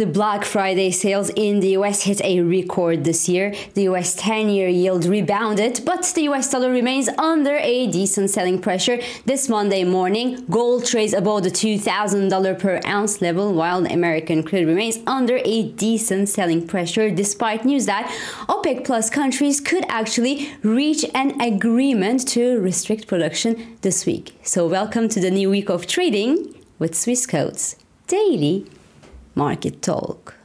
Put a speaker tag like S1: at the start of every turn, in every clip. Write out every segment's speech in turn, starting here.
S1: The Black Friday sales in the US hit a record this year. The US 10 year yield rebounded, but the US dollar remains under a decent selling pressure. This Monday morning, gold trades above the $2,000 per ounce level, while the American crude remains under a decent selling pressure, despite news that OPEC Plus countries could actually reach an agreement to restrict production this week. So, welcome to the new week of trading with Swissquote's Daily Market Talk.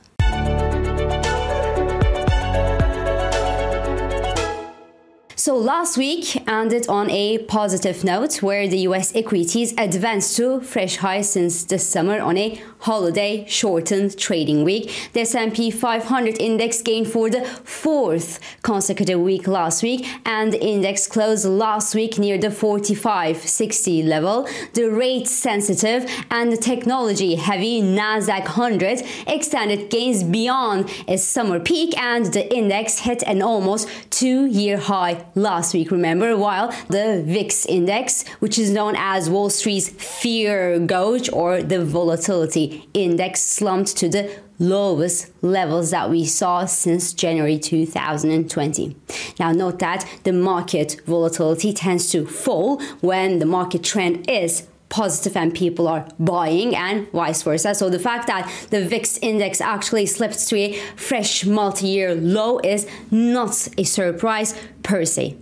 S1: So last week ended on a positive note where the US equities advanced to fresh highs since the summer on a holiday shortened trading week. The S&P 500 index gained for the fourth consecutive week last week and the index closed last week near the 4560 level. The rate sensitive and technology heavy Nasdaq 100 extended gains beyond its summer peak and the index hit an almost 2 year high last week, remember, while the VIX index, which is known as Wall Street's fear gauge or the volatility index, slumped to the lowest levels that we saw since January 2020. Now, note that the market volatility tends to fall when the market trend is positive and people are buying and vice versa. So the fact that the VIX index actually slipped to a fresh multi-year low is not a surprise per se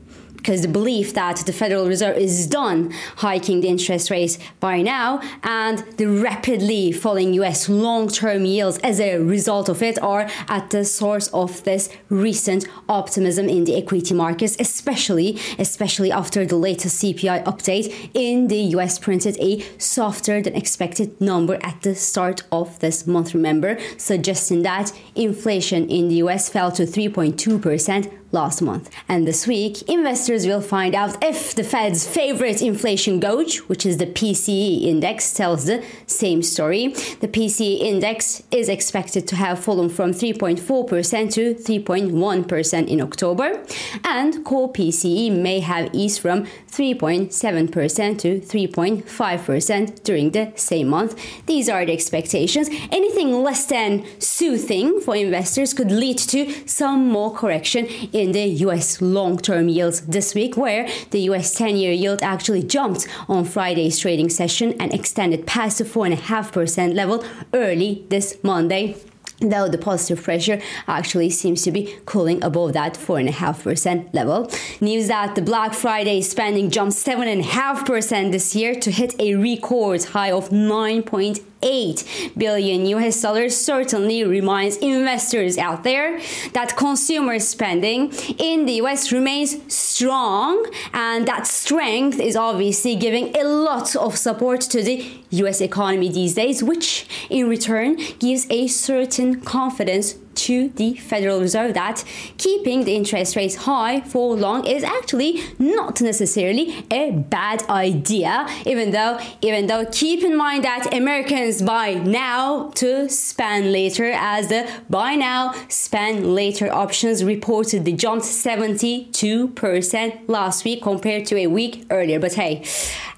S1: because the belief that the Federal Reserve is done hiking the interest rates by now and the rapidly falling US long term yields as a result of it are at the source of this recent optimism in the equity markets, especially, especially after the latest CPI update in the US printed a softer than expected number at the start of this month, remember, suggesting that inflation in the US fell to 3.2% last month. And this week, investors will find out if the Fed's favorite inflation gauge, which is the PCE index, tells the same story. The PCE index is expected to have fallen from 3.4% to 3.1% in October, and core PCE may have eased from 3.7% to 3.5% during the same month. These are the expectations. Anything less than soothing for investors could lead to some more correction in in the US long term yields this week, where the US 10 year yield actually jumped on Friday's trading session and extended past the 4.5% level early this Monday though the positive pressure actually seems to be cooling above that 4.5% level. News that the Black Friday spending jumped 7.5% this year to hit a record high of 9.8 8 billion US dollars certainly reminds investors out there that consumer spending in the US remains strong and that strength is obviously giving a lot of support to the US economy these days which in return gives a certain confidence to the Federal Reserve that keeping the interest rates high for long is actually not necessarily a bad idea even though even though keep in mind that Americans buy now to spend later as the buy now spend later options reported the jumped 72% last week compared to a week earlier but hey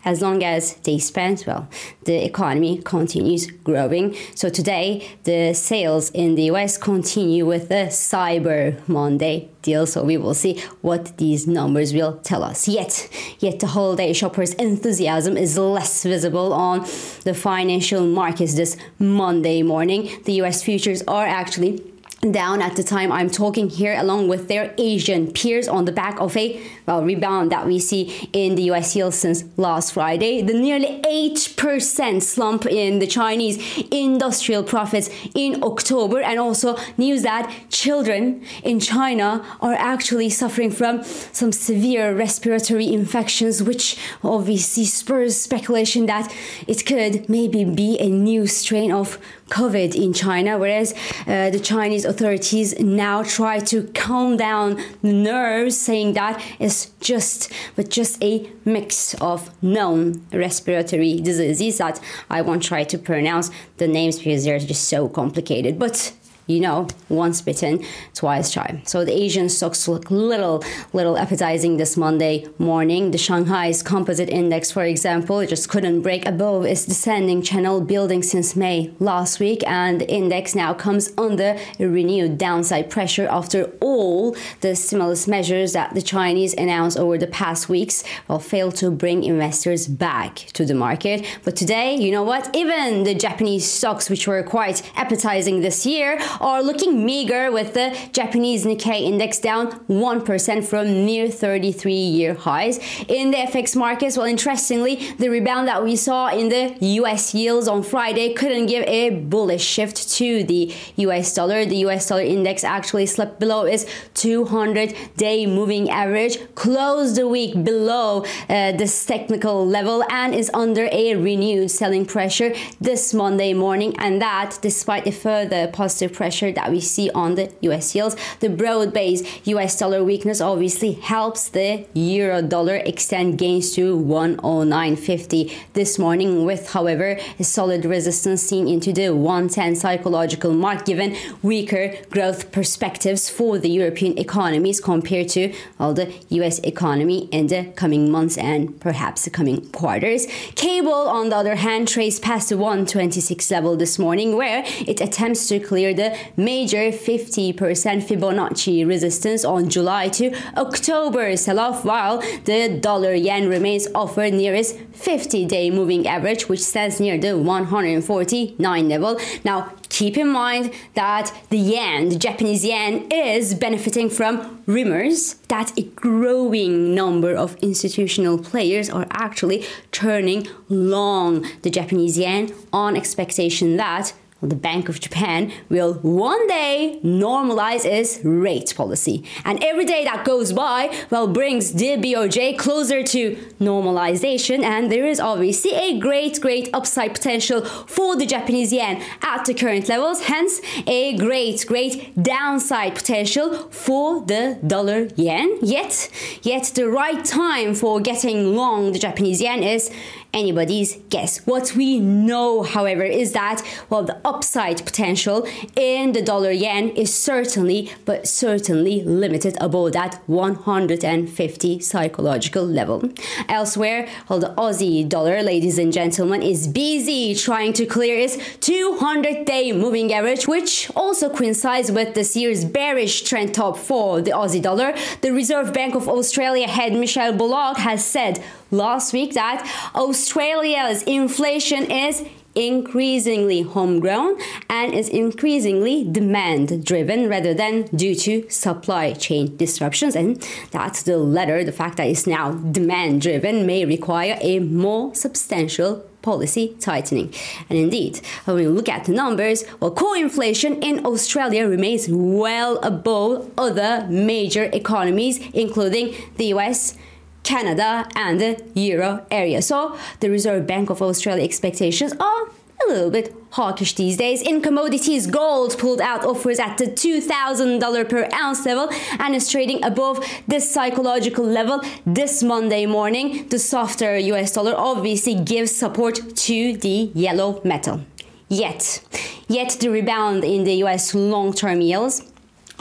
S1: as long as they spend well, the economy continues growing. So today, the sales in the US continue with the Cyber Monday deal. So we will see what these numbers will tell us. Yet, yet the holiday shoppers' enthusiasm is less visible on the financial markets this Monday morning. The US futures are actually down at the time I'm talking here, along with their Asian peers on the back of a well rebound that we see in the US yield since last Friday. The nearly 8% slump in the Chinese industrial profits in October, and also news that children in China are actually suffering from some severe respiratory infections, which obviously spurs speculation that it could maybe be a new strain of COVID in China, whereas uh, the Chinese authorities now try to calm down the nerves, saying that it's just but just a mix of known respiratory diseases that I won't try to pronounce the names because they're just so complicated. But you know, once bitten, twice shy. So the Asian stocks look little, little appetizing this Monday morning. The Shanghai's composite index, for example, just couldn't break above its descending channel building since May last week, and the index now comes under renewed downside pressure after all the stimulus measures that the Chinese announced over the past weeks will fail to bring investors back to the market. But today, you know what? Even the Japanese stocks, which were quite appetizing this year, are looking meager with the Japanese Nikkei index down 1% from near 33 year highs. In the FX markets, well, interestingly, the rebound that we saw in the US yields on Friday couldn't give a bullish shift to the US dollar. The US dollar index actually slipped below its 200 day moving average, closed the week below uh, this technical level, and is under a renewed selling pressure this Monday morning. And that despite a further positive pressure that we see on the US yields. The broad based US dollar weakness obviously helps the euro dollar extend gains to 109.50 this morning, with, however, a solid resistance seen into the 110 psychological mark given weaker growth perspectives for the European economies compared to all the US economy in the coming months and perhaps the coming quarters. Cable, on the other hand, trades past the 126 level this morning, where it attempts to clear the major 50% Fibonacci resistance on July to October sell off, while the dollar yen remains offered near its 50 day moving average, which stands near the 149 level. Now, keep in mind that the yen, the Japanese yen, is benefiting from rumors that a growing number of institutional players are actually turning long the Japanese yen on expectation that the Bank of Japan will one day normalize its rate policy. And every day that goes by, well, brings the BOJ closer to normalization. And there is obviously a great, great upside potential for the Japanese yen at the current levels. Hence, a great, great downside potential for the dollar yen. Yet, yet the right time for getting long the Japanese yen is anybody's guess. What we know, however, is that, well, the upside potential in the dollar yen is certainly, but certainly limited above that 150 psychological level. Elsewhere, well, the Aussie dollar, ladies and gentlemen, is busy trying to clear its 200 day moving average, which also coincides with this year's bearish trend top for the Aussie dollar. The Reserve Bank of Australia head Michelle Bullock has said last week that Australia's inflation is increasingly homegrown and is increasingly demand driven rather than due to supply chain disruptions. And that's the latter, the fact that it's now demand driven, may require a more substantial policy tightening. And indeed, when we look at the numbers, well, core inflation in Australia remains well above other major economies, including the US Canada, and the euro area. So the Reserve Bank of Australia expectations are a little bit hawkish these days. In commodities, gold pulled out offers at the $2,000 per ounce level and is trading above this psychological level this Monday morning. The softer US dollar obviously gives support to the yellow metal. Yet, yet the rebound in the US long-term yields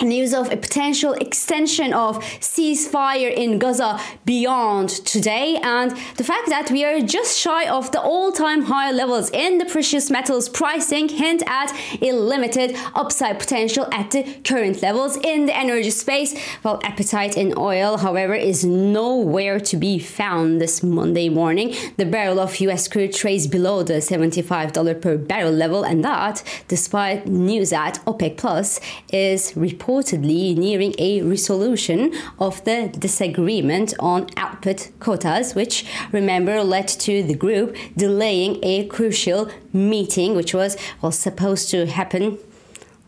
S1: news of a potential extension of ceasefire in Gaza beyond today, and the fact that we are just shy of the all time high levels in the precious metals pricing hint at a limited upside potential at the current levels in the energy space. While appetite in oil, however, is nowhere to be found this Monday morning. The barrel of US crude trades below the $75 per barrel level, and that despite news that OPEC Plus is reporting reportedly nearing a resolution of the disagreement on output quotas, which remember led to the group delaying a crucial meeting, which was well supposed to happen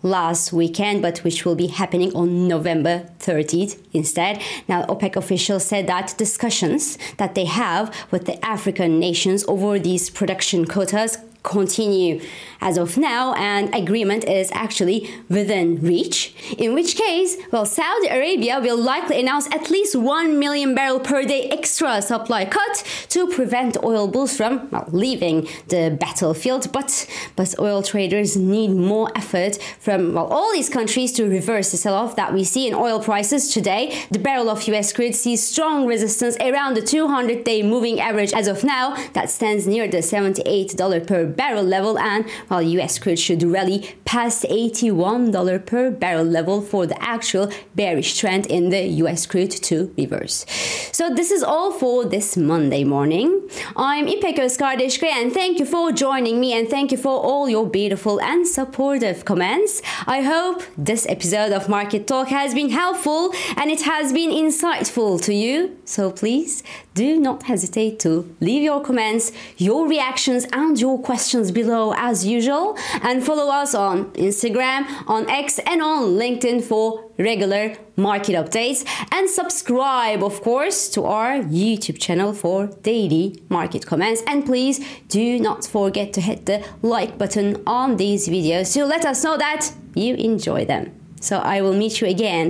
S1: last weekend, but which will be happening on November 30th instead. Now, OPEC officials said that discussions that they have with the African nations over these production quotas continue as of now, and agreement is actually within reach. In which case, well, Saudi Arabia will likely announce at least 1 million barrel per day extra supply cut to prevent oil bulls from well, leaving the battlefield. But but oil traders need more effort from well, all these countries to reverse the sell-off that we see in oil prices today. The barrel of US crude sees strong resistance around the 200-day moving average as of now. That stands near the $78 per barrel level, and while US crude should rally past $81 per barrel level for the actual bearish trend in the US crude to reverse. So this is all for this Monday morning. I'm İpek Özkardeşkaya and thank you for joining me and thank you for all your beautiful and supportive comments. I hope this episode of Market Talk has been helpful and it has been insightful to you. So please do not hesitate to leave your comments, your reactions, and your questions below as usual. And follow us on Instagram, on X, and on LinkedIn for regular market updates. And subscribe, of course, to our YouTube channel for daily market comments. And please do not forget to hit the like button on these videos to let us know that you enjoy them. So I will meet you again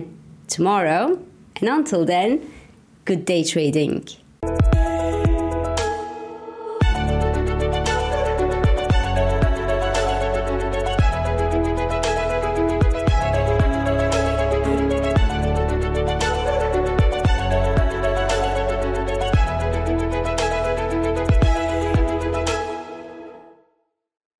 S1: tomorrow. And until then, good day trading.